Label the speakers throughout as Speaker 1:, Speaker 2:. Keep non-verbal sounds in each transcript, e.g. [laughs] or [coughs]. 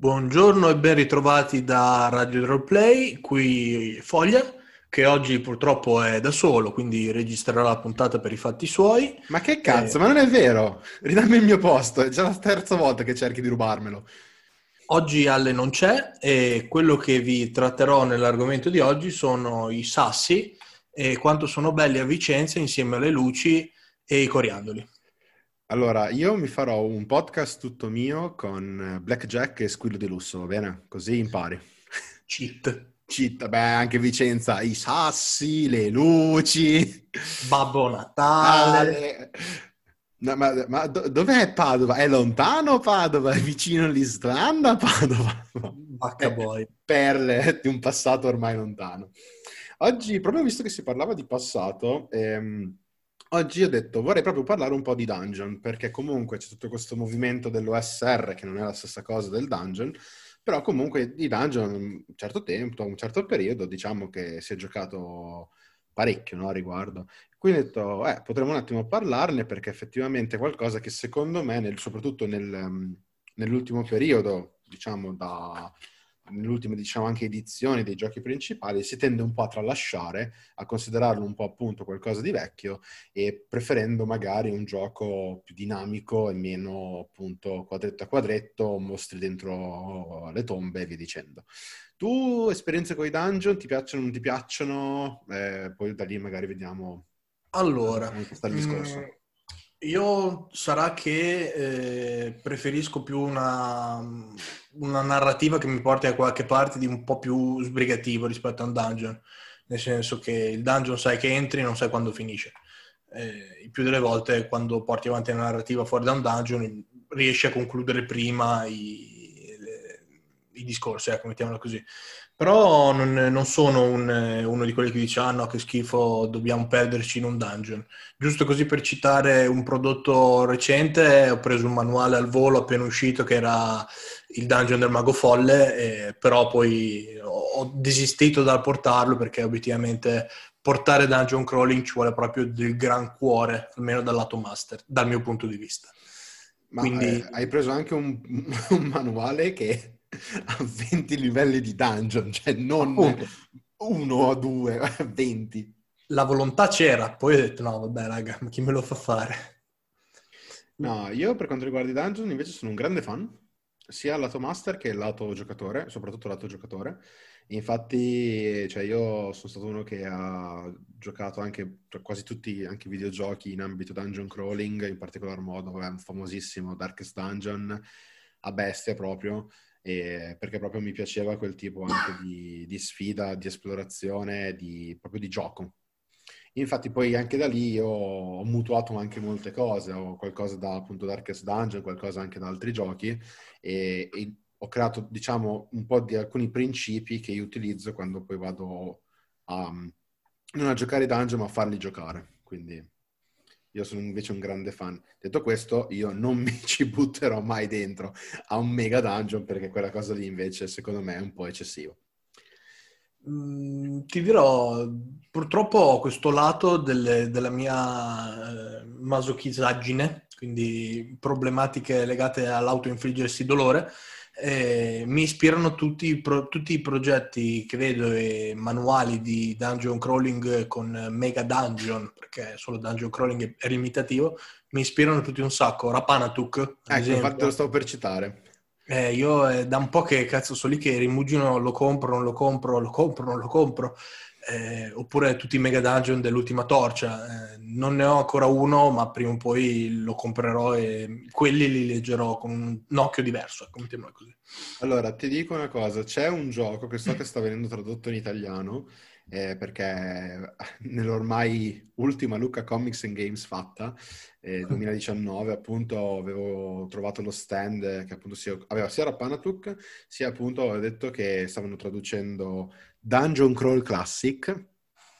Speaker 1: Buongiorno e ben ritrovati da Radio Roleplay, qui Foglia, che oggi purtroppo è da solo, quindi registrerà la puntata per i fatti suoi.
Speaker 2: Ma che cazzo, eh... ma non è vero! Ridammi il mio posto, è già la terza volta che cerchi di rubarmelo.
Speaker 1: Oggi Alle non c'è e quello che vi tratterò nell'argomento di oggi sono i sassi e quanto sono belli a Vicenza insieme alle luci e i coriandoli.
Speaker 2: Allora, io mi farò un podcast tutto mio con Blackjack e Squillo di Lusso, va bene? Così impari.
Speaker 1: Cheat.
Speaker 2: Cheat, beh, anche Vicenza, i sassi, le luci.
Speaker 1: Babbo Natale.
Speaker 2: No, ma, ma do, dov'è Padova? È lontano Padova? È vicino all'Islanda Padova?
Speaker 1: Bacca boy.
Speaker 2: Perle di un passato ormai lontano. Oggi, proprio visto che si parlava di passato, ehm, oggi ho detto vorrei proprio parlare un po' di dungeon, perché comunque c'è tutto questo movimento dell'OSR che non è la stessa cosa del dungeon, però comunque di dungeon un certo tempo, un certo periodo, diciamo che si è giocato parecchio no, a riguardo. Quindi ho detto, eh, potremmo un attimo parlarne perché effettivamente è qualcosa che secondo me, nel, soprattutto nel, nell'ultimo periodo, diciamo da nelle ultime diciamo anche edizioni dei giochi principali si tende un po' a tralasciare, a considerarlo un po' appunto qualcosa di vecchio e preferendo magari un gioco più dinamico e meno appunto quadretto a quadretto, mostri dentro le tombe e via dicendo. Tu esperienze con i dungeon, ti piacciono o non ti piacciono? Eh, poi da lì magari vediamo
Speaker 1: allora, il discorso. Mm, io sarà che eh, preferisco più una, una, narrativa che mi porti a qualche parte di un po' più sbrigativo rispetto a un dungeon, nel senso che il dungeon sai che entri e non sai quando finisce. Eh, più delle volte quando porti avanti una narrativa fuori da un dungeon riesci a concludere prima i, i discorsi, ecco, mettiamola così. Però non, non sono un, uno di quelli che dice ah no che schifo, dobbiamo perderci in un dungeon. Giusto così per citare un prodotto recente, ho preso un manuale al volo appena uscito che era il dungeon del mago folle, eh, però poi ho, desistito dal portarlo perché obiettivamente portare dungeon crawling ci vuole proprio del gran cuore, almeno dal lato master, dal mio punto di vista.
Speaker 2: Ma Quindi... eh, hai preso anche un, [laughs] un manuale che a 20 livelli di dungeon, cioè non Appunto. uno o due, [laughs] 20.
Speaker 1: La volontà c'era, poi ho detto no, vabbè raga, chi me lo fa fare?
Speaker 2: No, io per quanto riguarda i dungeon invece sono un grande fan, sia lato master che lato giocatore, soprattutto lato giocatore. Infatti, cioè io sono stato uno che ha giocato anche quasi tutti anche i videogiochi in ambito dungeon crawling, in particolar modo è un famosissimo Darkest Dungeon a bestia proprio e, perché proprio mi piaceva quel tipo anche di, di sfida, di esplorazione, di, proprio di gioco. Infatti poi anche da lì ho mutuato anche molte cose, ho qualcosa da appunto Darkest Dungeon, qualcosa anche da altri giochi e, e ho creato diciamo un po' di alcuni principi che io utilizzo quando poi vado a non a giocare dungeon ma a farli giocare. Quindi io sono invece un grande fan. Detto questo, io non mi [laughs] ci butterò mai dentro a un mega dungeon perché quella cosa lì invece secondo me è un po' eccessivo.
Speaker 1: Mm, ti dirò, purtroppo ho questo lato delle, della mia eh, masochisaggine, quindi problematiche legate all'autoinfliggersi dolore, eh, mi ispirano tutti, pro, tutti, i progetti che vedo e manuali di dungeon crawling con mega dungeon, perché solo dungeon crawling è limitativo, mi ispirano tutti un sacco. Rapanatuk,
Speaker 2: ecco, esempio. infatti lo stavo per citare.
Speaker 1: Eh, io è da un po' che cazzo sono lì che rimugino, lo compro, non lo compro, lo compro, non lo compro eh, oppure tutti i mega dungeon dell'ultima torcia. Eh, non ne ho ancora uno, ma prima o poi lo comprerò e quelli li leggerò con un occhio diverso, ecco, così.
Speaker 2: Allora, ti dico una cosa, c'è un gioco che so che sta venendo tradotto in italiano, eh, perché [laughs] nell'ormai ultima Luca Comics and Games fatta, eh, [laughs] 2019, appunto avevo trovato lo stand che appunto sia, aveva sia Rapanatuk, sia appunto aveva detto che stavano traducendo Dungeon Crawl Classic,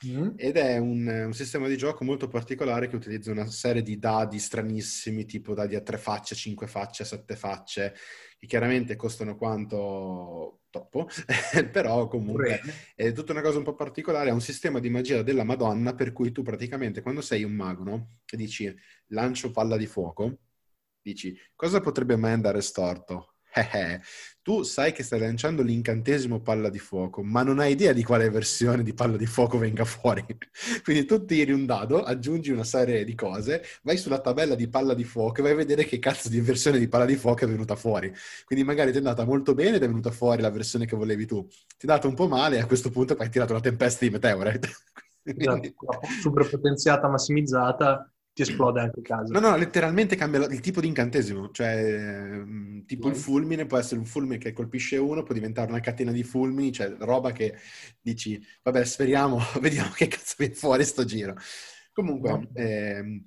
Speaker 2: Mm. Ed è un, un, sistema di gioco molto particolare che utilizza una serie di dadi stranissimi, tipo dadi a tre facce, cinque facce, sette facce, che chiaramente costano quanto troppo, [laughs] però comunque è tutta una cosa un po' particolare. È un sistema di magia della Madonna per cui tu praticamente quando sei un mago, no? E dici lancio palla di fuoco, dici cosa potrebbe mai andare storto? Tu sai che stai lanciando l'incantesimo palla di fuoco, ma non hai idea di quale versione di palla di fuoco venga fuori. [laughs] Quindi tu tiri un dado, aggiungi una serie di cose, vai sulla tabella di palla di fuoco e vai a vedere che cazzo di versione di palla di fuoco è venuta fuori. Quindi magari ti è andata molto bene ed è venuta fuori la versione che volevi tu. Ti è andata un po' male e a questo punto hai tirato una tempesta di meteore. [laughs]
Speaker 1: Esatto, super potenziata, massimizzata ti esplode anche casa.
Speaker 2: No, no, letteralmente cambia il tipo di incantesimo. Cioè, mm, tipo il fulmine può essere un fulmine che colpisce uno, può diventare una catena di fulmini, cioè roba che dici, vabbè, speriamo, [laughs] vediamo che cazzo viene fuori sto giro. Comunque, no. eh,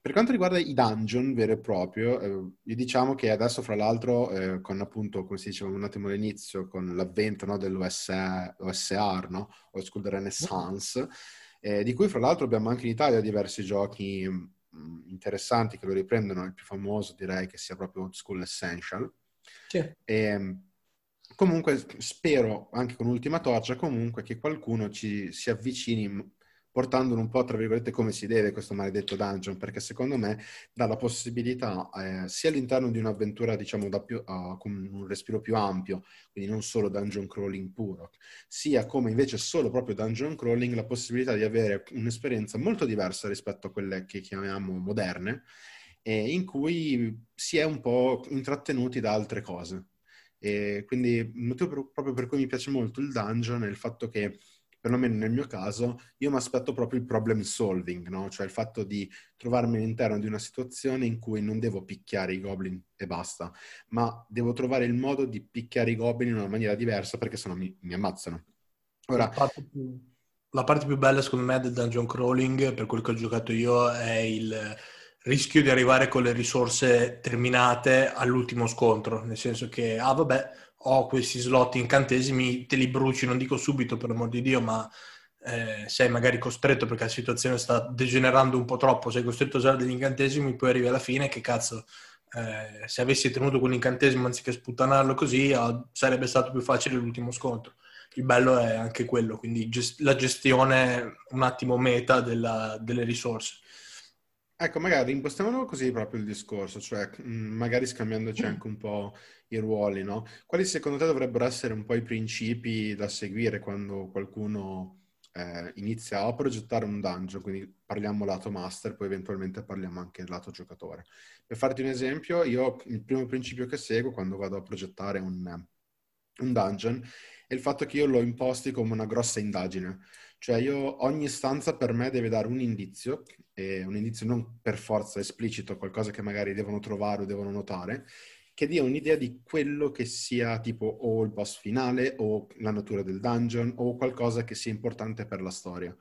Speaker 2: per quanto riguarda i dungeon vero e proprio, eh, diciamo che adesso, fra l'altro, eh, con appunto, come si diceva un attimo all'inizio, con l'avvento no, dell'OSR, no? o School Renaissance, eh, di cui fra l'altro abbiamo anche in Italia diversi giochi mm, interessanti che lo riprendono, il più famoso direi che sia proprio Old School Essential. Sì. E, ehm, comunque spero, anche con Ultima Torcia, comunque che qualcuno ci si avvicini portandolo un po', tra virgolette, come si deve questo maledetto dungeon, perché secondo me dà la possibilità, eh, sia all'interno di un'avventura, diciamo, più, uh, con un respiro più ampio, quindi non solo dungeon crawling puro, sia come invece solo proprio dungeon crawling, la possibilità di avere un'esperienza molto diversa rispetto a quelle che chiamiamo moderne, eh, in cui si è un po' intrattenuti da altre cose. E quindi il motivo proprio per cui mi piace molto il dungeon è il fatto che perlomeno nel mio caso, io mi aspetto proprio il problem solving, no? cioè il fatto di trovarmi all'interno di una situazione in cui non devo picchiare i goblin e basta, ma devo trovare il modo di picchiare i goblin in una maniera diversa perché sennò mi, mi ammazzano.
Speaker 1: Ora, la parte, più, la parte più bella secondo me del dungeon crawling, per quel che ho giocato io, è il rischio di arrivare con le risorse terminate all'ultimo scontro, nel senso che, ah vabbè, ho questi slot incantesimi, te li bruci, non dico subito per amor di Dio, ma eh, sei magari costretto perché la situazione sta degenerando un po' troppo, sei costretto a usare degli incantesimi, poi arrivi alla fine che cazzo, eh, se avessi tenuto quell'incantesimo anziché sputtanarlo così, oh, sarebbe stato più facile l'ultimo scontro. Il bello è anche quello, quindi gest- la gestione un attimo meta della, delle risorse.
Speaker 2: Ecco, magari impostiamolo così proprio il discorso, cioè mm, magari scambiandoci anche un po' i ruoli, no? Quali secondo te dovrebbero essere un po' i principi da seguire quando qualcuno eh, inizia a progettare un dungeon, quindi parliamo lato master, poi eventualmente parliamo anche lato giocatore. Per farti un esempio, io il primo principio che seguo quando vado a progettare un, un dungeon è il fatto che io lo imposti come una grossa indagine. Cioè io, ogni stanza per me deve dare un indizio, e un indizio non per forza esplicito, qualcosa che magari devono trovare o devono notare, che dia un'idea di quello che sia tipo o il boss finale o la natura del dungeon o qualcosa che sia importante per la storia.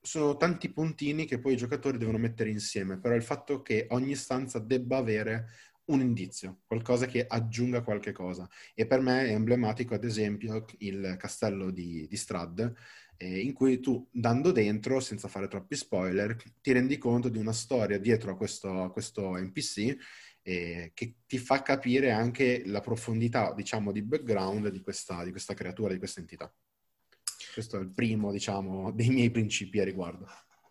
Speaker 2: Sono tanti puntini che poi i giocatori devono mettere insieme, però il fatto che ogni stanza debba avere un indizio, qualcosa che aggiunga qualche cosa. E per me è emblematico, ad esempio, il castello di, di Strad, eh, in cui tu, dando dentro, senza fare troppi spoiler, ti rendi conto di una storia dietro a questo, a questo NPC eh, che ti fa capire anche la profondità, diciamo, di background di questa, di questa creatura, di questa entità. Questo è il primo, diciamo, dei miei principi a riguardo.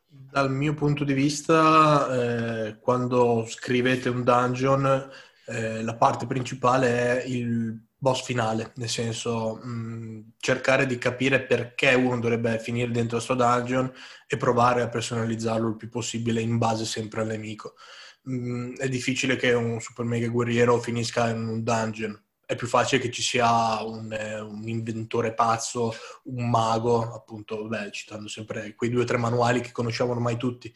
Speaker 1: Dal mio punto di vista, eh, quando scrivete un dungeon, eh, la parte principale è il boss finale, nel senso mh, mm, cercare di capire perché uno dovrebbe finire dentro questo dungeon e provare a personalizzarlo il più possibile in base sempre al nemico. Mh, è difficile che un super mega guerriero finisca in un dungeon, è più facile che ci sia un, eh, un, inventore pazzo, un mago, appunto, beh, citando sempre quei due o tre manuali che conosciamo ormai tutti.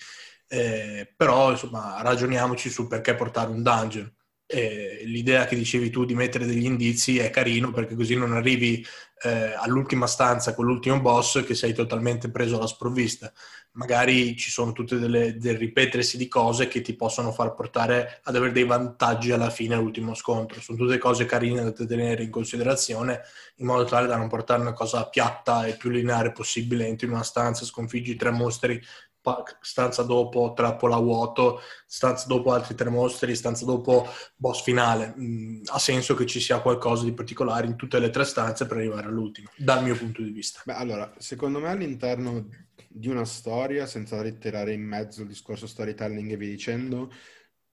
Speaker 1: Eh, però, insomma, ragioniamoci su perché portare un dungeon. Eh, l'idea che dicevi tu di mettere degli indizi è carino perché così non arrivi eh, all'ultima stanza con l'ultimo boss che sei totalmente preso alla sprovvista. Magari ci sono tutte delle, del ripetersi di cose che ti possono far portare ad avere dei vantaggi alla fine all'ultimo scontro. Sono tutte cose carine da tenere in considerazione in modo tale da non portare una cosa piatta e più lineare possibile. Entri in una stanza, sconfiggi tre mostri, stanza dopo trappola vuoto, stanza dopo altri tre mostri, stanza dopo boss finale. Mm, ha senso che ci sia qualcosa di particolare in tutte le tre stanze per arrivare all'ultima, dal mio punto di vista.
Speaker 2: Beh, allora, secondo me all'interno di una storia, senza ritirare in mezzo il discorso storytelling e via dicendo,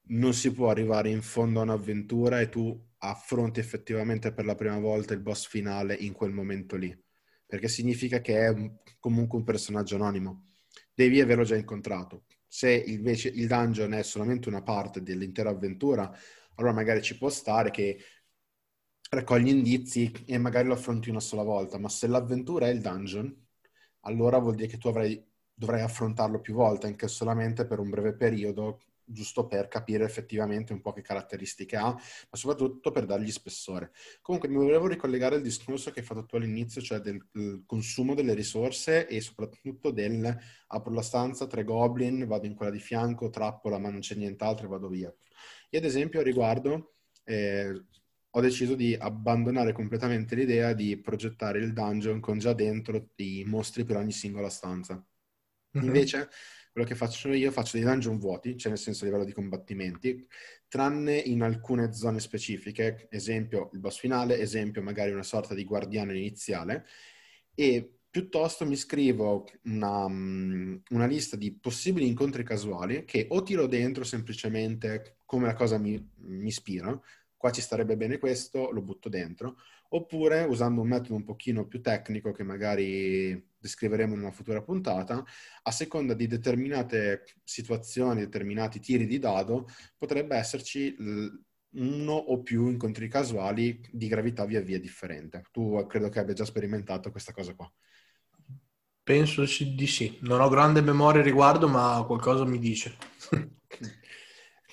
Speaker 2: non si può arrivare in fondo a un'avventura e tu affronti effettivamente per la prima volta il boss finale in quel momento lì, perché significa che è comunque un personaggio anonimo. Devi averlo già incontrato. Se invece il dungeon è solamente una parte dell'intera avventura, allora magari ci può stare che raccogli indizi e magari lo affronti una sola volta, ma se l'avventura è il dungeon, allora vuol dire che tu avrai, dovrai affrontarlo più volte, anche solamente per un breve periodo, giusto per capire effettivamente un po' che caratteristiche ha, ma soprattutto per dargli spessore. Comunque mi volevo ricollegare al discorso che hai fatto tu all'inizio, cioè del consumo delle risorse e soprattutto del apro la stanza, tre goblin, vado in quella di fianco, trappola ma non c'è nient'altro e vado via. Io ad esempio a riguardo eh, ho deciso di abbandonare completamente l'idea di progettare il dungeon con già dentro i mostri per ogni singola stanza. Mm-hmm. Invece quello che faccio io, faccio dei dungeon vuoti, cioè nel senso a livello di combattimenti, tranne in alcune zone specifiche, esempio il boss finale, esempio magari una sorta di guardiano iniziale, e piuttosto mi scrivo una, una, lista di possibili incontri casuali che o tiro dentro semplicemente come la cosa mi, mi ispira, qua ci starebbe bene questo, lo butto dentro, oppure usando un metodo un pochino più tecnico che magari descriveremo in una futura puntata, a seconda di determinate situazioni, determinati tiri di dado, potrebbe esserci uno o più incontri casuali di gravità via via differente. Tu credo che abbia già sperimentato questa cosa qua.
Speaker 1: Penso di sì. Non ho grande memoria riguardo, ma qualcosa mi dice. [laughs]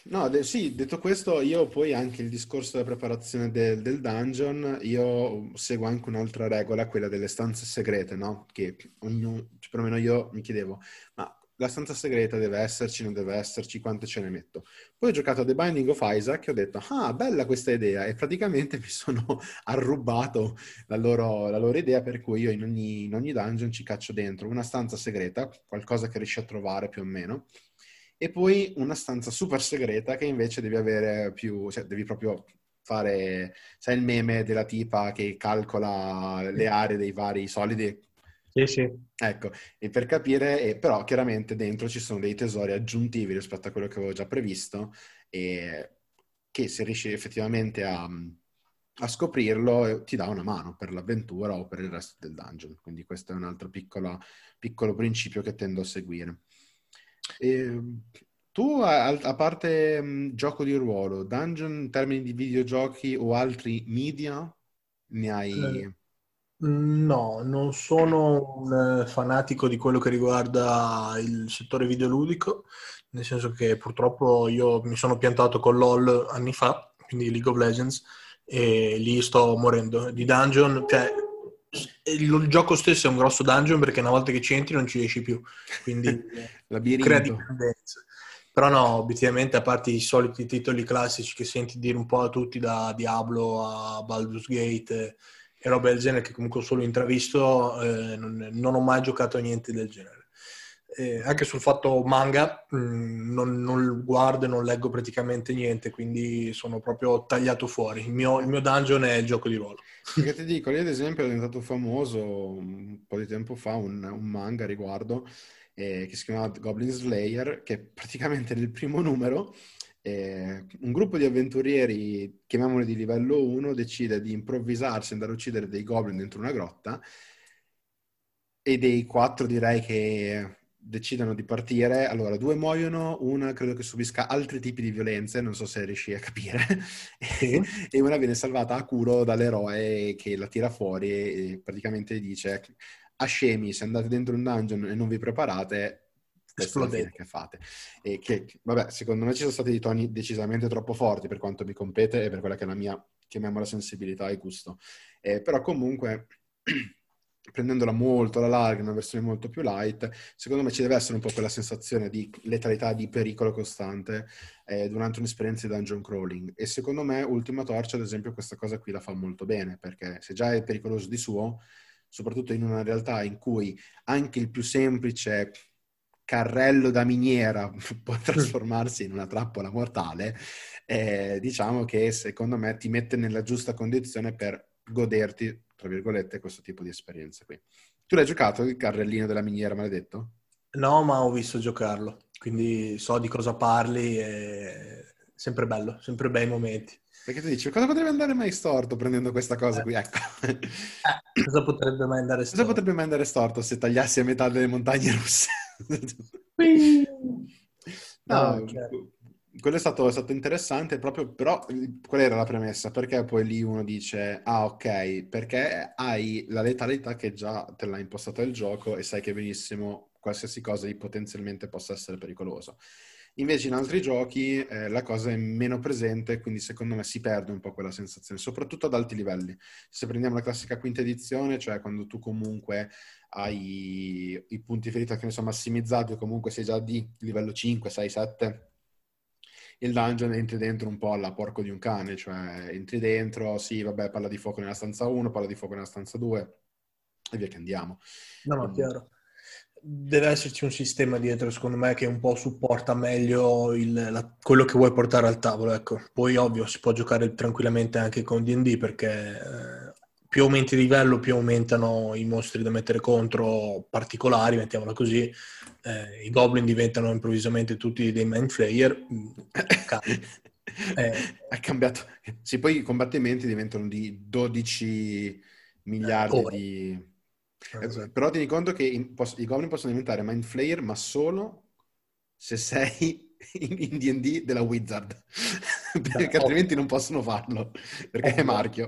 Speaker 2: No, de- sì, detto questo, io poi anche il discorso della preparazione del, del, dungeon, io seguo anche un'altra regola, quella delle stanze segrete, no? Che ognuno, perlomeno io mi chiedevo, ma la stanza segreta deve esserci, non deve esserci, quante ce ne metto? Poi ho giocato a The Binding of Isaac e ho detto, ah, bella questa idea, e praticamente [laughs] mi sono arrubato la loro, la loro idea, per cui io in ogni, in ogni dungeon ci caccio dentro una stanza segreta, qualcosa che riesci a trovare più o meno, e poi una stanza super segreta che invece devi avere più, cioè devi proprio fare, sai il meme della tipa che calcola le aree dei vari solidi?
Speaker 1: Sì, sì.
Speaker 2: Ecco, e per capire, e però chiaramente dentro ci sono dei tesori aggiuntivi rispetto a quello che avevo già previsto e che se riesci effettivamente a, a scoprirlo ti dà una mano per l'avventura o per il resto del dungeon. Quindi questo è un altro piccolo, piccolo principio che tendo a seguire. E, ehm, tu, a, a parte um, gioco di ruolo, dungeon in termini di videogiochi o altri media, ne hai... Eh,
Speaker 1: no, non sono un eh, fanatico di quello che riguarda il settore videoludico, nel senso che purtroppo io mi sono piantato con LOL anni fa, quindi League of Legends, e lì sto morendo. Di dungeon, cioè, il, gioco stesso è un grosso dungeon perché una volta che ci entri non ci riesci più, quindi [laughs] crea dipendenza. Però no, obiettivamente, a parte i soliti titoli classici che senti dire un po' a tutti, da Diablo a Baldur's Gate e roba del genere, che comunque ho solo intravisto, eh, non, non, ho mai giocato a niente del genere. Eh, anche sul fatto manga, mh, mm, non, non, guardo e non leggo praticamente niente, quindi sono proprio tagliato fuori. Il mio, il mio dungeon è il gioco di ruolo.
Speaker 2: Perché ti dico, lì ad esempio è diventato famoso un po' di tempo fa un, un manga riguardo eh, che si chiama Goblin Slayer, che praticamente nel primo numero eh, un gruppo di avventurieri, chiamiamoli di livello 1, decide di improvvisarsi e andare a uccidere dei goblin dentro una grotta e dei quattro direi che decidono di partire, allora due muoiono, una credo che subisca altri tipi di violenze, non so se riesci a capire, [laughs] e una viene salvata a culo dall'eroe che la tira fuori e praticamente dice a scemi, se andate dentro un dungeon e non vi preparate, esplodete che fate. E che, vabbè, secondo me ci sono stati dei toni decisamente troppo forti per quanto mi compete e per quella che è la mia, chiamiamola sensibilità e gusto. Eh, però comunque... [clears throat] prendendola molto alla larga, una versione molto più light, secondo me ci deve essere un po' quella sensazione di letalità, di pericolo costante eh, durante un'esperienza di dungeon crawling. E secondo me Ultima Torch, ad esempio, questa cosa qui la fa molto bene, perché se già è pericoloso di suo, soprattutto in una realtà in cui anche il più semplice carrello da miniera [laughs] può trasformarsi in una trappola mortale, eh, diciamo che secondo me ti mette nella giusta condizione per goderti tra virgolette, questo tipo di esperienze qui. Tu l'hai giocato il carrellino della miniera maledetto?
Speaker 1: No, ma ho visto giocarlo, quindi so di cosa parli e sempre bello, sempre bei momenti.
Speaker 2: Perché tu dici, cosa potrebbe andare mai storto prendendo questa cosa
Speaker 1: eh.
Speaker 2: qui? Ecco.
Speaker 1: Eh, cosa potrebbe mai andare storto?
Speaker 2: Cosa potrebbe mai andare storto se tagliassi a metà delle montagne russe? [laughs] no, no certo. Quello è stato, è stato, interessante proprio, però qual era la premessa? Perché poi lì uno dice, ah ok, perché hai la letalità che già te l'ha impostata il gioco e sai che benissimo qualsiasi cosa lì potenzialmente possa essere pericoloso. Invece in altri giochi eh, la cosa è meno presente, quindi secondo me si perde un po' quella sensazione, soprattutto ad alti livelli. Se prendiamo la classica quinta edizione, cioè quando tu comunque hai i punti ferita che ne sono massimizzati o comunque sei già di livello 5, 6, 7, il dungeon entri dentro un po' alla porco di un cane, cioè entri dentro, sì, vabbè, palla di fuoco nella stanza 1, palla di fuoco nella stanza 2 e via che andiamo.
Speaker 1: No, no, chiaro deve esserci un sistema dietro, secondo me, che un po' supporta meglio il, la, quello che vuoi portare al tavolo. Ecco. Poi, ovvio, si può giocare tranquillamente anche con DD perché eh, più aumenti di livello, più aumentano i mostri da mettere contro particolari, mettiamola così. Eh, I goblin diventano improvvisamente tutti dei main flayer. [laughs]
Speaker 2: eh, è cambiato. Sì, poi i combattimenti diventano di 12 miliardi oh. di Esatto. Però tieni conto che i goblin possono diventare mind flayer, ma solo se sei [laughs] in D&D della Wizard. [laughs] perché altrimenti non possono farlo, perché è marchio.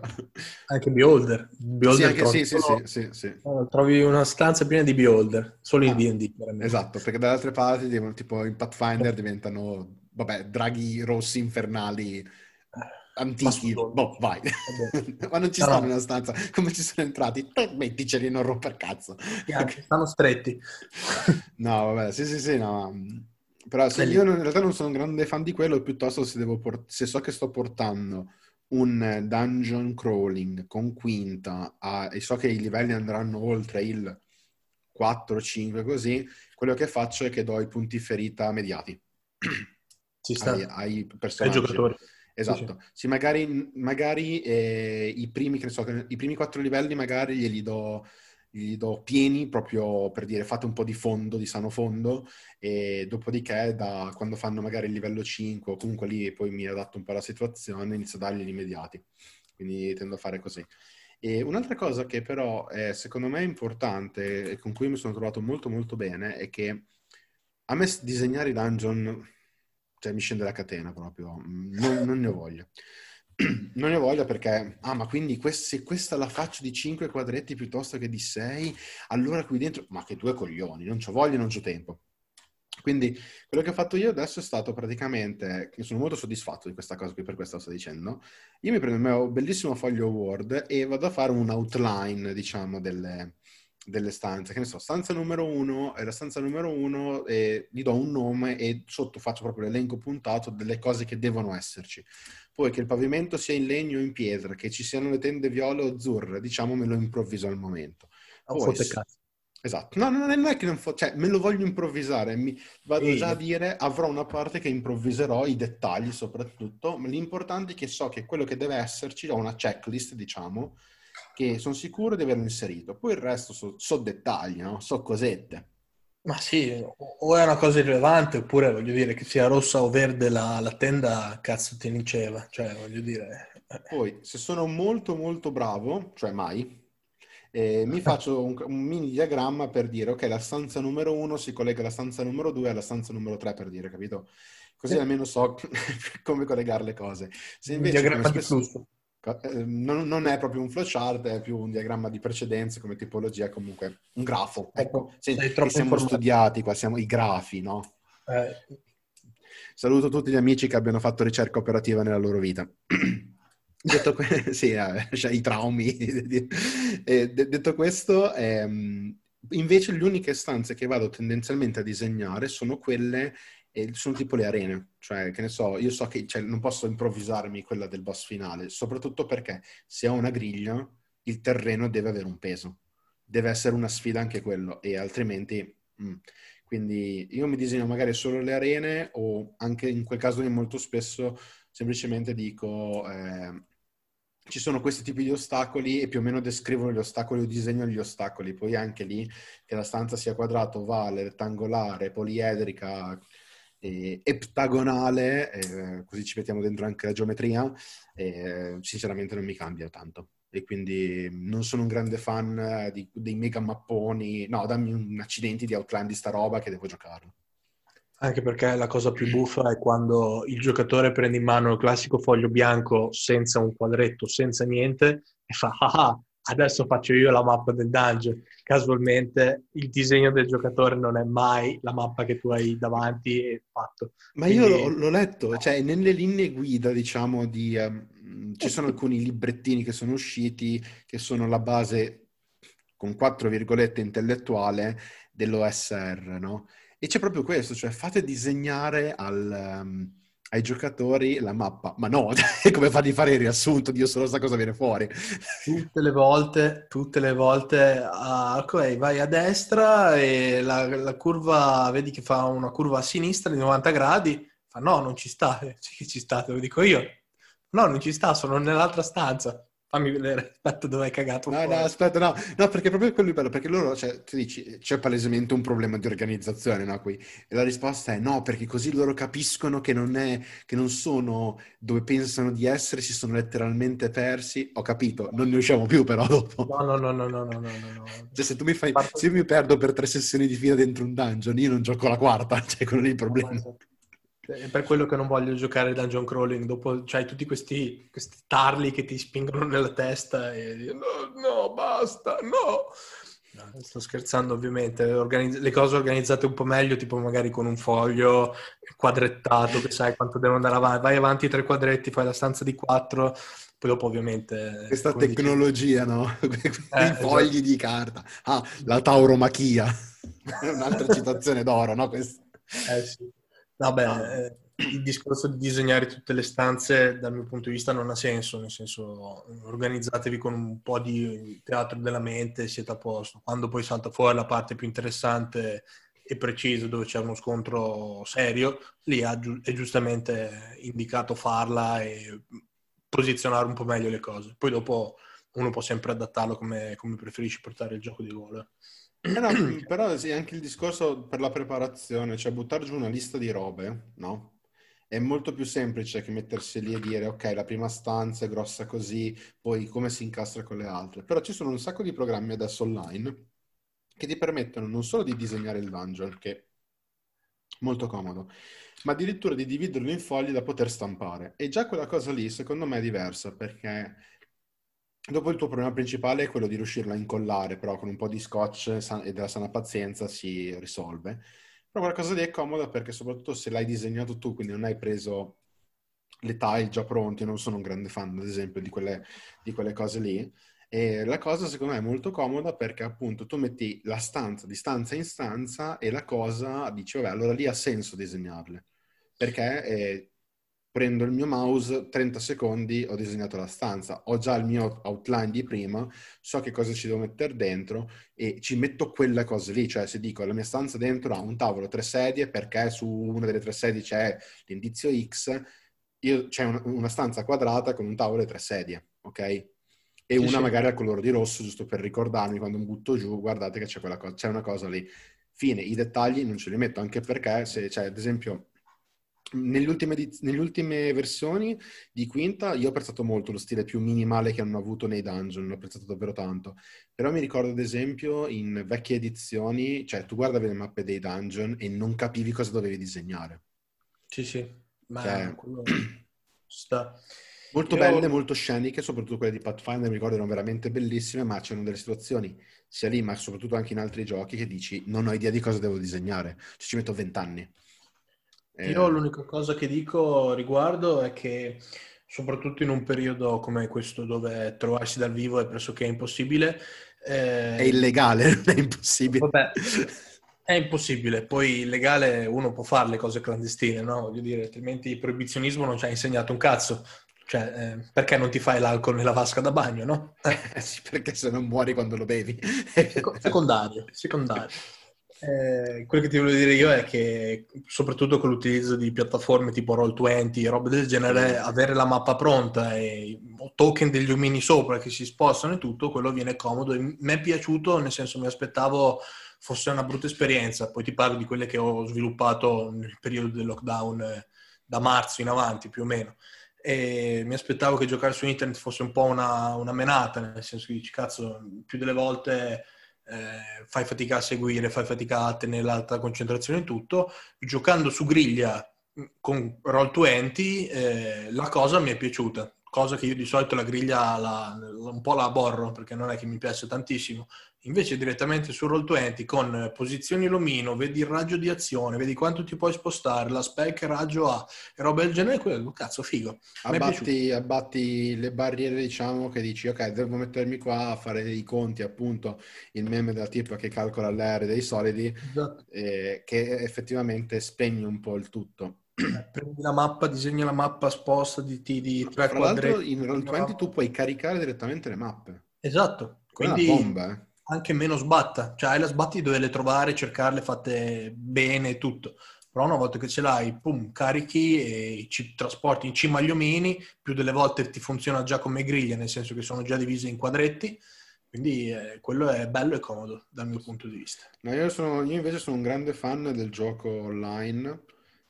Speaker 1: Anche Beholder. Beholder
Speaker 2: sì, anche, sì, sì, sì, sì,
Speaker 1: Trovi una stanza piena di Beholder, solo in ah, D&D.
Speaker 2: Esatto, perché dalle altre parti, tipo in Pathfinder, diventano, vabbè, draghi rossi infernali antichi, boh, vai. Ma [laughs] non ci no, stanno no. nella stanza, come ci sono entrati? Metticeli, non romper cazzo.
Speaker 1: Okay. Stanno stretti.
Speaker 2: no, vabbè, sì, sì, sì, no. Però se io in realtà non sono un grande fan di quello, piuttosto se, port- se so che sto portando un dungeon crawling con quinta a, e so che i livelli andranno oltre il 4, 5 così, quello che faccio è che do i punti ferita mediati. Ai, ai personaggi.
Speaker 1: Ai giocatori.
Speaker 2: Esatto, sì, sì. magari, magari eh, i, primi, so, i, primi, quattro livelli magari glieli do, glieli do, pieni proprio per dire fate un po' di fondo, di sano fondo e dopodiché da, quando fanno magari il livello 5 o comunque lì poi mi adatto un po' alla situazione inizio a dargli immediati, quindi tendo a fare così. E un'altra cosa che però è, secondo me importante e con cui mi sono trovato molto molto bene è che a me disegnare i dungeon cioè mi scende la catena proprio, non, non ne ho voglia. [clears throat] non ne ho voglia perché, ah ma quindi quest- se questa la faccio di 5 quadretti piuttosto che di 6, allora qui dentro, ma che due coglioni, non c'ho voglia, non c'ho tempo. Quindi quello che ho fatto io adesso è stato praticamente, che sono molto soddisfatto di questa cosa qui, per questo sto dicendo, io mi prendo il mio bellissimo foglio Word e vado a fare un outline, diciamo, delle, delle stanze, che ne so, stanza numero uno, e la stanza numero uno, e gli do un nome e sotto faccio proprio l'elenco puntato delle cose che devono esserci. Poi che il pavimento sia in legno o in pietra, che ci siano le tende viole o azzurre, diciamo me lo improvviso al momento.
Speaker 1: Poi, se...
Speaker 2: Esatto, no, non è che non fo- cioè, me lo voglio improvvisare, mi vado e... già a dire, avrò una parte che improvviserò, i dettagli soprattutto, ma l'importante è che so che quello che deve esserci, ho una checklist, diciamo, che sono sicuro di averlo inserito. Poi il resto so, so dettagli, no? so cosette.
Speaker 1: Ma sì, o è una cosa irrilevante, oppure voglio dire che sia rossa o verde la, la tenda, cazzo ti diceva, cioè voglio dire...
Speaker 2: Eh. Poi, se sono molto molto bravo, cioè mai, eh, [laughs] mi faccio un, un, mini diagramma per dire, ok, la stanza numero uno si collega alla stanza numero due e alla stanza numero tre, per dire, capito? Così almeno so [laughs] come collegare le cose.
Speaker 1: Se invece, un diagramma spesso... di flusso
Speaker 2: non, non, è proprio un flowchart, è più un diagramma di precedenze come tipologia, comunque un grafo. Ecco, Sei, siamo informato. studiati qua, siamo i grafi, no? Eh. Saluto tutti gli amici che abbiano fatto ricerca operativa nella loro vita. [coughs] detto, que- [laughs] sì, eh, cioè, i traumi. [laughs] eh, detto questo, ehm, invece le uniche stanze che vado tendenzialmente a disegnare sono quelle e sono tipo le arene, cioè che ne so, io so che cioè, non posso improvvisarmi quella del boss finale, soprattutto perché se ho una griglia il terreno deve avere un peso, deve essere una sfida anche quello e altrimenti... Mm. Quindi io mi disegno magari solo le arene o anche in quel caso molto spesso semplicemente dico eh, ci sono questi tipi di ostacoli e più o meno descrivono gli ostacoli o disegno gli ostacoli. Poi anche lì che la stanza sia quadrata, ovale, rettangolare, poliedrica, e eptagonale, eh, così ci mettiamo dentro anche la geometria, e sinceramente non mi cambia tanto. E quindi non sono un grande fan di, dei mega mapponi. No, dammi un accidenti di Outland di sta roba che devo giocarlo.
Speaker 1: Anche perché la cosa più buffa è quando il giocatore prende in mano il classico foglio bianco senza un quadretto, senza niente, e fa ah, ah adesso faccio io la mappa del dungeon. Casualmente il disegno del giocatore non è mai la mappa che tu hai davanti e fatto.
Speaker 2: Ma Quindi... io l'ho, letto, cioè nelle linee guida, diciamo, di, um, ci sono alcuni librettini che sono usciti, che sono la base, con quattro virgolette, intellettuale dell'OSR, no? E c'è proprio questo, cioè fate disegnare al... Um, ai giocatori la mappa. Ma no, [laughs] come fa di fare il riassunto? Dio solo sa cosa viene fuori.
Speaker 1: Tutte le volte, tutte le volte, uh, ok, vai a destra e la, la, curva, vedi che fa una curva a sinistra di 90 gradi, fa no, non ci sta, sì, [laughs] ci sta, te lo dico io. No, non ci sta, sono nell'altra stanza. Fammi vedere, aspetta dove hai cagato.
Speaker 2: No, fuori. no, aspetta, no, no, perché proprio quello è bello, perché loro, cioè, tu dici, c'è palesemente un problema di organizzazione, no, qui? E la risposta è no, perché così loro capiscono che non è, che non sono dove pensano di essere, si sono letteralmente persi. Ho capito, non ne usciamo più però dopo.
Speaker 1: No, no, no, no, no, no, no, no.
Speaker 2: Cioè, se tu mi fai, se io mi perdo per tre sessioni di fila dentro un dungeon, io non gioco la quarta, [laughs] cioè quello lì è il problema. No, esatto.
Speaker 1: È per quello che non voglio giocare dungeon crawling. Dopo c'hai tutti questi, questi tarli che ti spingono [laughs] nella testa e no, no, basta, no. no sto scherzando ovviamente. Organizz- le cose organizzate un po' meglio, tipo magari con un foglio quadrettato che sai quanto devono andare avanti. Vai avanti tre quadretti, fai la stanza di quattro. Poi dopo ovviamente...
Speaker 2: Questa tecnologia, dicevo... no? [laughs] I eh, fogli esatto. di carta. Ah, la tauromachia. [laughs] Un'altra citazione d'oro, no? Questa.
Speaker 1: Eh sì. Vabbè, eh, il discorso di disegnare tutte le stanze dal mio punto di vista non ha senso, nel senso organizzatevi con un po' di teatro della mente siete a posto. Quando poi salta fuori la parte più interessante e precisa dove c'è uno scontro serio, lì è giustamente indicato farla e posizionare un po' meglio le cose. Poi dopo uno può sempre adattarlo come, come preferisci portare il gioco di ruolo.
Speaker 2: Eh no, [clears throat] però sì, anche il discorso per la preparazione, cioè buttare giù una lista di robe, no? È molto più semplice che mettersi lì e dire ok, la prima stanza è grossa così, poi come si incastra con le altre. Però ci sono un sacco di programmi adesso online che ti permettono non solo di disegnare il dungeon, che è molto comodo, ma addirittura di dividerlo in fogli da poter stampare. E già quella cosa lì, secondo me, è diversa perché Dopo il tuo problema principale è quello di riuscirla a incollare, però con un po' di scotch e della sana pazienza si risolve. Però qualcosa lì è comoda perché soprattutto se l'hai disegnato tu, quindi non hai preso le tile già pronte, io non sono un grande fan ad esempio di quelle, di quelle cose lì, e la cosa secondo me è molto comoda perché appunto tu metti la stanza di stanza in stanza e la cosa dici vabbè allora lì ha senso disegnarle perché eh, prendo il mio mouse, 30 secondi, ho disegnato la stanza, ho già il mio outline di prima, so che cosa ci devo mettere dentro e ci metto quelle cose lì, cioè se dico la mia stanza dentro ha un tavolo, tre sedie, perché su una delle tre sedie c'è l'indizio X, io, c'è una, una stanza quadrata con un tavolo e tre sedie, ok? E sì, una sì. magari al colore di rosso, giusto per ricordarmi quando mi butto giù, guardate che c'è, quella cosa, c'è una cosa lì. Fine, i dettagli non ce li metto, anche perché se, cioè, ad esempio nelle ultime, nelle ultime, versioni di Quinta io ho apprezzato molto lo stile più minimale che hanno avuto nei dungeon, l'ho apprezzato davvero tanto. Però mi ricordo ad esempio in vecchie edizioni, cioè tu guardavi le mappe dei dungeon e non capivi cosa dovevi disegnare.
Speaker 1: Sì, sì, ma
Speaker 2: cioè... [clears throat] sta. Molto io... belle, molto sceniche, soprattutto quelle di Pathfinder, mi ricordo erano veramente bellissime, ma c'erano delle situazioni, sia lì ma soprattutto anche in altri giochi, che dici non ho idea di cosa devo disegnare, cioè, ci metto vent'anni.
Speaker 1: Eh... Io l'unica cosa che dico riguardo è che soprattutto in un periodo come questo dove trovarsi dal vivo è pressoché impossibile.
Speaker 2: Eh... È illegale, [laughs] non è impossibile.
Speaker 1: Vabbè, è impossibile. Poi illegale uno può fare le cose clandestine, no? Voglio dire, altrimenti il proibizionismo non ci ha insegnato un cazzo. Cioè, eh, perché non ti fai l'alcol nella vasca da bagno, no?
Speaker 2: Eh, [laughs] sì, perché se non muori quando lo bevi.
Speaker 1: secondario, secondario. Eh, quello che ti voglio dire io è che, soprattutto con l'utilizzo di piattaforme tipo Roll20 e robe del genere, avere la mappa pronta e token degli omini sopra che si spostano e tutto, quello viene comodo. Mi è piaciuto, nel senso mi aspettavo fosse una brutta esperienza. Poi ti parlo di quelle che ho sviluppato nel periodo del lockdown eh, da marzo in avanti più o meno. E mi aspettavo che giocare su internet fosse un po' una, una menata, nel senso che dici, cazzo, più delle volte eh, fai fatica a seguire, fai fatica a tenere l'alta concentrazione e tutto. Giocando su griglia mm, con Roll20 eh, la cosa mi è piaciuta cosa che io di solito la griglia la, un po' la aborro perché non è che mi piace tantissimo. Invece direttamente su Roll20 con posizioni l'omino, vedi il raggio di azione, vedi quanto ti puoi spostare, la spec raggio ha e roba del genere, quello cazzo figo.
Speaker 2: Abbatti, abbatti, le barriere diciamo che dici ok devo mettermi qua a fare i conti appunto il meme della tipa che calcola l'R dei solidi esatto. eh, che effettivamente spegne un po' il tutto.
Speaker 1: Eh, prendi la mappa, disegna la mappa, sposta di, di, di tre
Speaker 2: quadretti. in Roll20 tu puoi caricare direttamente le mappe.
Speaker 1: Esatto. Quindi bomba, eh. Anche meno sbatta. Cioè hai la sbatti dove le trovare, cercarle fatte bene e tutto. Però una volta che ce l'hai, pum, carichi e ci trasporti in cima agli omini, più delle volte ti funziona già come griglia, nel senso che sono già divise in quadretti. Quindi eh, quello è bello e comodo dal mio punto di vista.
Speaker 2: No, io, sono, io invece sono un grande fan del gioco online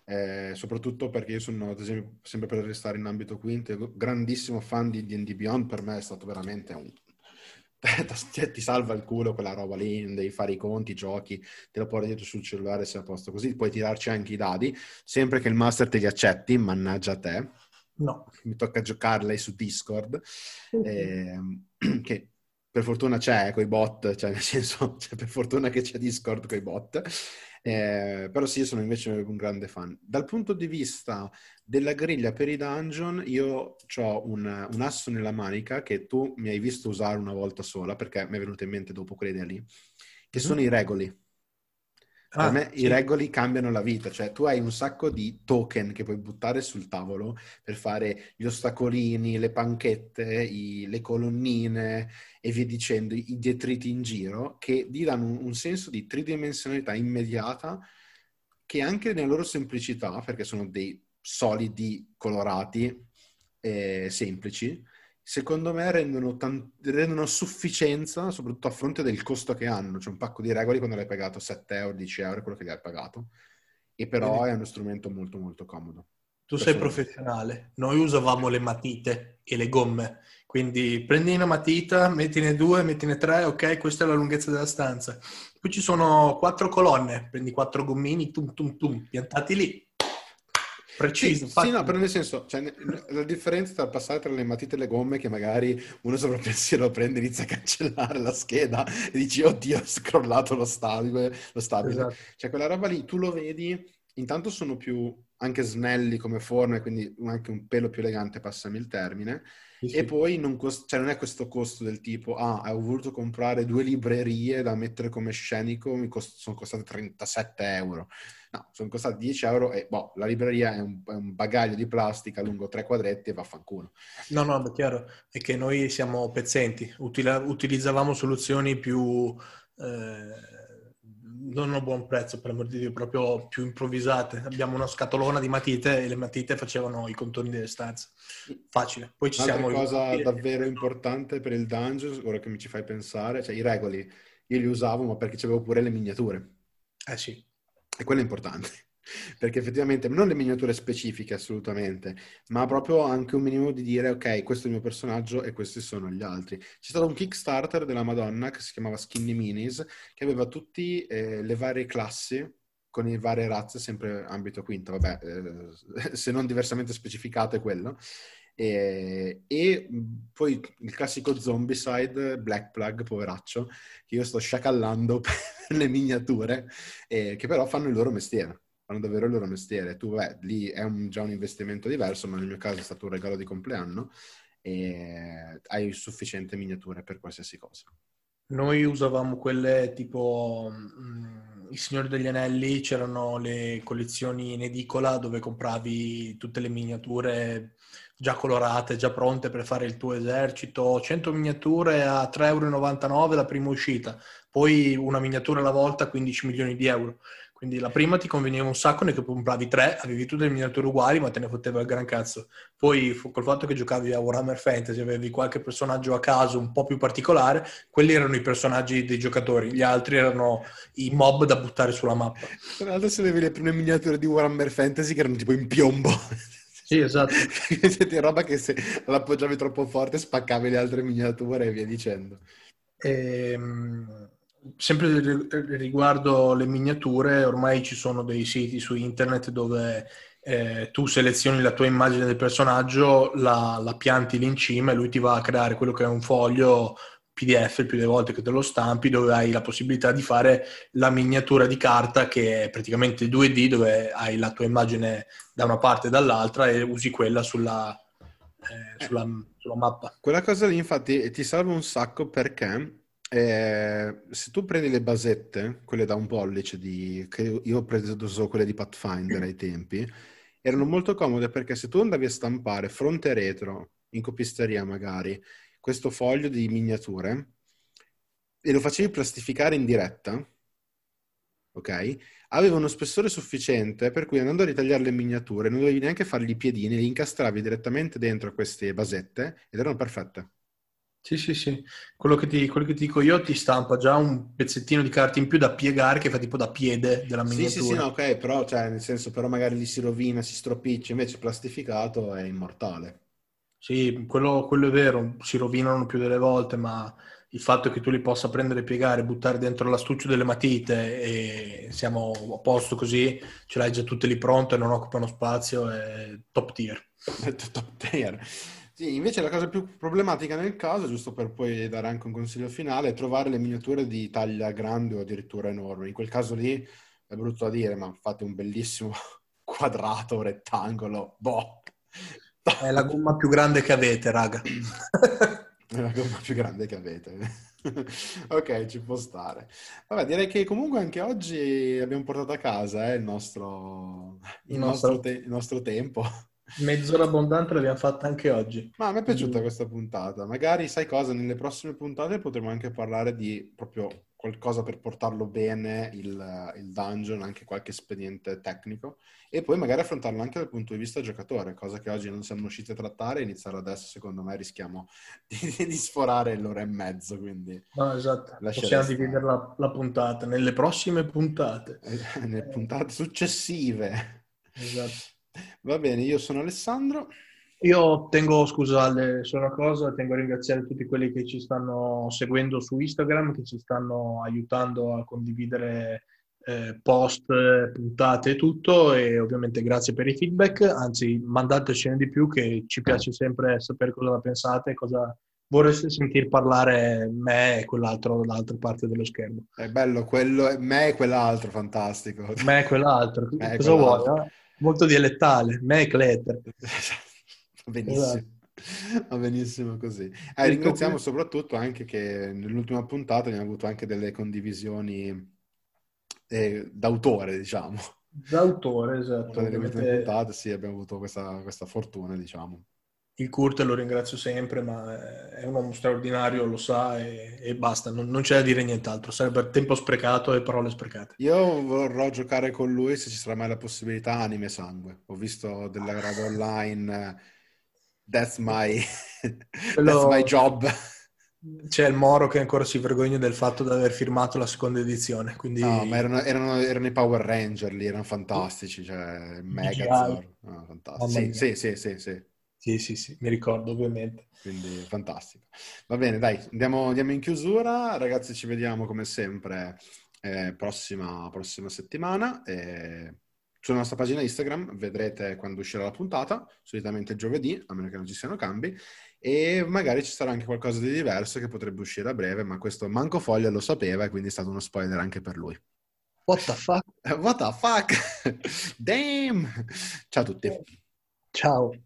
Speaker 2: eh, soprattutto perché io sono, ad esempio, sempre per restare in ambito quinto, grandissimo fan di D&D Beyond, per me è stato veramente un... [laughs] ti salva il culo quella roba lì, devi fare i conti, i giochi, te lo porti dietro sul cellulare e sei a posto così, puoi tirarci anche i dadi, sempre che il master te li accetti, mannaggia a te.
Speaker 1: No.
Speaker 2: Mi tocca giocarle su Discord, eh, [clears throat] che per fortuna c'è con i bot, cioè nel senso, [laughs] cioè per fortuna che c'è Discord con i bot. Eh, però sì, io sono invece un grande fan. Dal punto di vista della griglia per i dungeon, io ho un, un, asso nella manica che tu mi hai visto usare una volta sola, perché mi è venuto in mente dopo quell'idea lì, che mm-hmm. sono i regoli. Per ah, me sì. i regoli cambiano la vita, cioè tu hai un sacco di token che puoi buttare sul tavolo per fare gli ostacolini, le panchette, i, le colonnine e via dicendo, i detriti in giro, che ti danno un, un senso di tridimensionalità immediata che anche nella loro semplicità, perché sono dei solidi colorati eh, semplici, secondo me rendono, tan- rendono, sufficienza, soprattutto a fronte del costo che hanno. C'è un pacco di regoli quando l'hai pagato 7 euro, 10 euro, quello che gli hai pagato. E però Quindi, è uno strumento molto molto comodo.
Speaker 1: Tu sei professionale. Noi usavamo le matite e le gomme. Quindi prendi una matita, mettine due, mettine tre, ok, questa è la lunghezza della stanza. Poi ci sono quattro colonne, prendi quattro gommini, tum tum tum, piantati lì,
Speaker 2: Preciso. Sì, sì, no, però nel senso, cioè, la differenza tra passare tra le matite e le gomme è che magari uno sopra [laughs] il pensiero prende, inizia a cancellare la scheda e dici, oddio, ho scrollato lo stabile. Lo stabile. Esatto. Cioè, quella roba lì, tu lo vedi, intanto sono più anche snelli come forme, quindi anche un pelo più elegante, passami il termine. Sì, sì. E poi non, cost- cioè non, è questo costo del tipo, ah, ho voluto comprare due librerie da mettere come scenico, mi cost- sono costate 37 euro. No, sono costati 10 euro e boh, la libreria è un, è un, bagaglio di plastica lungo tre quadretti e vaffanculo.
Speaker 1: No, no, è chiaro, è che noi siamo pezzenti, Util- utilizzavamo soluzioni più... Eh, non a buon prezzo, per amor di Dio, proprio più improvvisate. Abbiamo una scatolona di matite e le matite facevano i contorni delle stanze. Facile. Poi ci
Speaker 2: Un'altra
Speaker 1: siamo...
Speaker 2: cosa davvero importante per il dungeon, ora che mi ci fai pensare, cioè i regoli, io li usavo ma perché avevo pure le miniature.
Speaker 1: Eh sì.
Speaker 2: E quello è importante perché effettivamente non le miniature specifiche assolutamente, ma proprio anche un minimo di dire ok, questo è il mio personaggio e questi sono gli altri. C'è stato un Kickstarter della Madonna che si chiamava Skinny Minis, che aveva tutte eh, le varie classi con le varie razze, sempre ambito quinto, vabbè, eh, [laughs] se non diversamente specificato quello. E, e, poi il classico zombicide Black Plug, poveraccio, che io sto sciacallando [laughs] per le miniature, eh, che però fanno il loro mestiere fanno davvero il loro mestiere. Tu, beh, lì è un, già un investimento diverso, ma nel mio caso è stato un regalo di compleanno e hai sufficiente miniature per qualsiasi cosa.
Speaker 1: Noi usavamo quelle tipo mh, mm, I Signori degli Anelli, c'erano le collezioni in edicola dove compravi tutte le miniature già colorate, già pronte per fare il tuo esercito, 100 miniature a 3,99 euro la prima uscita, poi una miniatura alla volta 15 milioni di euro. Quindi la prima ti conveniva un sacco, ne compravi tre, avevi tutte le miniature uguali, ma te ne fotteva il gran cazzo. Poi col fatto che giocavi a Warhammer Fantasy, avevi qualche personaggio a caso un po' più particolare, quelli erano i personaggi dei giocatori, gli altri erano i mob da buttare sulla mappa.
Speaker 2: Tra l'altro se avevi le prime miniature di Warhammer Fantasy che erano tipo in piombo.
Speaker 1: Sì, esatto. [laughs]
Speaker 2: Senti, roba che se l'appoggiavi troppo forte spaccavi le altre miniature e via dicendo.
Speaker 1: Ehm sempre riguardo le miniature, ormai ci sono dei siti su internet dove eh, tu selezioni la tua immagine del personaggio, la, la, pianti lì in cima e lui ti va a creare quello che è un foglio PDF il più delle volte che te lo stampi, dove hai la possibilità di fare la miniatura di carta che è praticamente 2D, dove hai la tua immagine da una parte e dall'altra e usi quella sulla, eh, sulla, sulla mappa.
Speaker 2: Quella cosa lì infatti ti salva un sacco perché eh, se tu prendi le basette, quelle da un pollice, di, che io ho preso quelle di Pathfinder ai tempi, erano molto comode perché se tu andavi a stampare fronte e retro, in copisteria magari, questo foglio di miniature e lo facevi plastificare in diretta, ok? Aveva uno spessore sufficiente per cui andando a ritagliare le miniature non dovevi neanche fargli i piedini, li incastravi direttamente dentro queste basette ed erano perfette.
Speaker 1: Sì, sì, sì. Quello che, ti, quello che, ti, dico io ti stampa già un pezzettino di carta in più da piegare che fa tipo da piede della miniatura.
Speaker 2: Sì, sì, sì, no, ok, però, cioè, nel senso, però magari gli si rovina, si stropiccia, invece plastificato è immortale.
Speaker 1: Sì, quello, quello è vero, si rovinano più delle volte, ma il fatto che tu li possa prendere, piegare, buttare dentro l'astuccio delle matite e siamo a posto così, ce l'hai già tutte lì pronte, non occupano spazio, è top tier. [laughs]
Speaker 2: top tier. Sì, invece la cosa più problematica nel caso, giusto per poi dare anche un consiglio finale, è trovare le miniature di taglia grande o addirittura enorme. In quel caso lì è brutto da dire, ma fate un bellissimo [laughs] quadrato, rettangolo, boh.
Speaker 1: È la gomma più grande che avete, raga. [laughs]
Speaker 2: è la gomma più grande che avete. [laughs] ok, ci può stare. Vabbè, direi che comunque anche oggi abbiamo portato a casa eh, il, nostro, il, il, nostro... Te- il nostro tempo.
Speaker 1: Mezz'ora abbondante l'abbiamo fatta anche oggi.
Speaker 2: Ma a me è piaciuta questa puntata. Magari, sai cosa, nelle prossime puntate potremo anche parlare di proprio qualcosa per portarlo bene il, il dungeon, anche qualche espediente tecnico, e poi magari affrontarlo anche dal punto di vista giocatore, cosa che oggi non siamo riusciti a trattare, iniziare adesso secondo me rischiamo [laughs] di, di sforare l'ora e mezzo, quindi...
Speaker 1: No, esatto, possiamo dividere la, la, puntata nelle prossime puntate.
Speaker 2: nelle puntate successive.
Speaker 1: Esatto.
Speaker 2: Va bene, io sono Alessandro.
Speaker 1: Io tengo, scusa, solo una cosa, tengo a ringraziare tutti quelli che ci stanno seguendo su Instagram, che ci stanno aiutando a condividere eh, post, puntate e tutto e ovviamente grazie per i feedback, anzi mandatecene di più che ci piace sempre sapere cosa pensate, cosa vorreste sentir parlare me e quell'altro dall'altra parte dello schermo.
Speaker 2: È bello, quello, me e quell'altro, fantastico.
Speaker 1: Me e quell'altro, me cosa quell'altro. vuoi? Eh? Molto dialettale, me e Kletter. [laughs]
Speaker 2: Benissimo. Esatto. Va benissimo così. Eh, ringraziamo soprattutto anche che nell'ultima puntata abbiamo avuto anche delle condivisioni eh, d'autore, diciamo.
Speaker 1: D'autore, esatto.
Speaker 2: Nelle ultime puntate sì, abbiamo avuto questa, questa fortuna, diciamo
Speaker 1: il Kurt lo ringrazio sempre, ma è un uomo straordinario, lo sa e, e basta, non, non, c'è da dire nient'altro, sarebbe tempo sprecato e parole sprecate.
Speaker 2: Io vorrò giocare con lui se ci sarà mai la possibilità anime sangue. Ho visto della roba online, that's my, [laughs] Quello... that's my job.
Speaker 1: C'è il Moro che ancora si vergogna del fatto di aver firmato la seconda edizione. Quindi...
Speaker 2: No, ma erano, erano, erano, i Power Ranger lì, erano fantastici, cioè Megazord. No, fantastici. Sì, sì, sì, sì, sì.
Speaker 1: Sì, sì, sì, mi ricordo ovviamente.
Speaker 2: Quindi fantastico. Va bene, dai, andiamo, andiamo in chiusura. Ragazzi, ci vediamo come sempre eh, prossima, prossima, settimana. Eh, sulla nostra pagina Instagram vedrete quando uscirà la puntata, solitamente giovedì, a meno che non ci siano cambi, e magari ci sarà anche qualcosa di diverso che potrebbe uscire a breve, ma questo Manco Foglia lo sapeva e quindi è stato uno spoiler anche per lui.
Speaker 1: What the fuck? [laughs]
Speaker 2: What the fuck? [laughs] Damn! Ciao a tutti.
Speaker 1: Ciao.